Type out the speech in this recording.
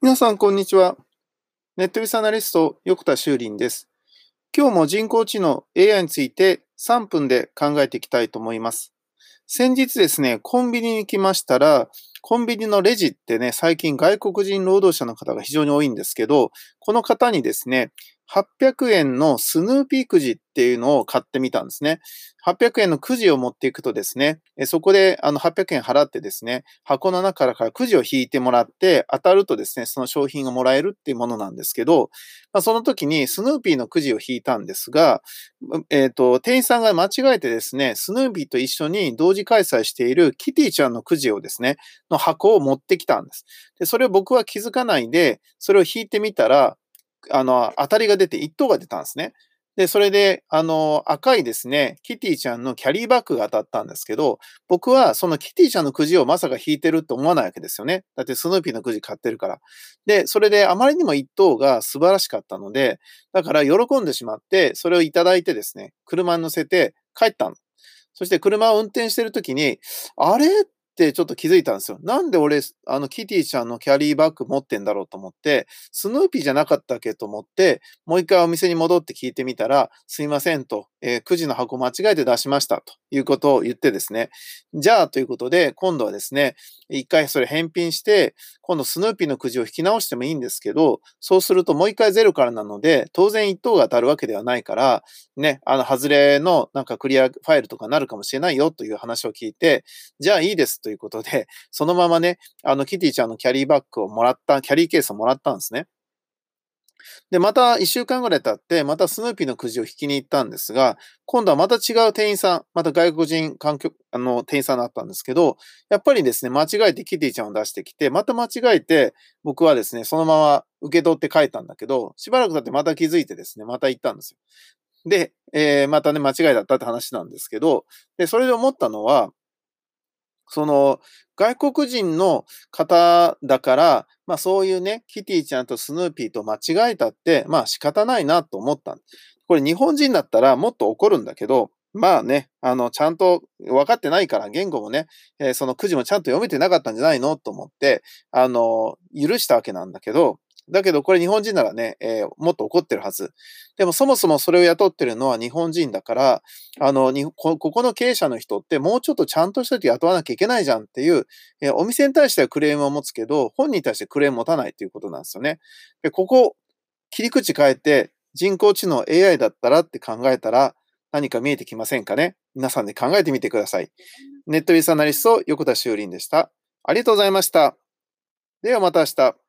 皆さん、こんにちは。ネットビスアナリスト、横田修林です。今日も人工知能 AI について3分で考えていきたいと思います。先日ですね、コンビニに来ましたら、コンビニのレジってね、最近外国人労働者の方が非常に多いんですけど、この方にですね、800円のスヌーピーくじっていうのを買ってみたんですね。800円のくじを持っていくとですね、そこであの800円払ってですね、箱の中からくじを引いてもらって、当たるとですね、その商品がもらえるっていうものなんですけど、まあ、その時にスヌーピーのくじを引いたんですが、えっ、ー、と、店員さんが間違えてですね、スヌーピーと一緒に同時開催しているキティちゃんのくじをですね、の箱を持ってきたんです。で、それを僕は気づかないで、それを引いてみたら、あの、当たりが出て1等が出たんですね。で、それで、あの、赤いですね、キティちゃんのキャリーバッグが当たったんですけど、僕はそのキティちゃんのくじをまさか引いてると思わないわけですよね。だってスヌーピーのくじ買ってるから。で、それであまりにも1等が素晴らしかったので、だから喜んでしまって、それをいただいてですね、車に乗せて帰ったの。そして車を運転してるときに、あれ？ってちょっと気づいたんですよ。なんで俺、あの、キティちゃんのキャリーバッグ持ってんだろうと思って、スヌーピーじゃなかったっけと思って、もう一回お店に戻って聞いてみたら、すいませんと、えー、くじの箱間違えて出しましたということを言ってですね。じゃあということで、今度はですね、一回それ返品して、今度スヌーピーのくじを引き直してもいいんですけど、そうするともう一回ゼロからなので、当然一等が当たるわけではないから、ね、あの、外れのなんかクリアファイルとかなるかもしれないよという話を聞いて、じゃあいいですということで、そのままね、あの、キティちゃんのキャリーバッグをもらった、キャリーケースをもらったんですね。で、また一週間ぐらい経って、またスヌーピーのくじを引きに行ったんですが、今度はまた違う店員さん、また外国人環境、あの、店員さんだったんですけど、やっぱりですね、間違えてキティちゃんを出してきて、また間違えて、僕はですね、そのまま受け取って帰ったんだけど、しばらく経ってまた気づいてですね、また行ったんですよ。で、えー、またね、間違いだったって話なんですけど、で、それで思ったのは、その、外国人の方だから、まあそういうね、キティちゃんとスヌーピーと間違えたって、まあ仕方ないなと思った。これ日本人だったらもっと怒るんだけど、まあね、あの、ちゃんと分かってないから、言語もね、えー、そのくじもちゃんと読めてなかったんじゃないのと思って、あの、許したわけなんだけど、だけどこれ日本人ならね、えー、もっと怒ってるはず。でもそもそもそれを雇ってるのは日本人だから、あの、ここの経営者の人ってもうちょっとちゃんとしといて雇わなきゃいけないじゃんっていう、えー、お店に対してはクレームを持つけど、本人に対してクレームを持たないということなんですよね。で、ここ、切り口変えて人工知能 AI だったらって考えたら何か見えてきませんかね？皆さんで考えてみてください。ネットビスアナリスト横田修林でした。ありがとうございました。ではまた明日。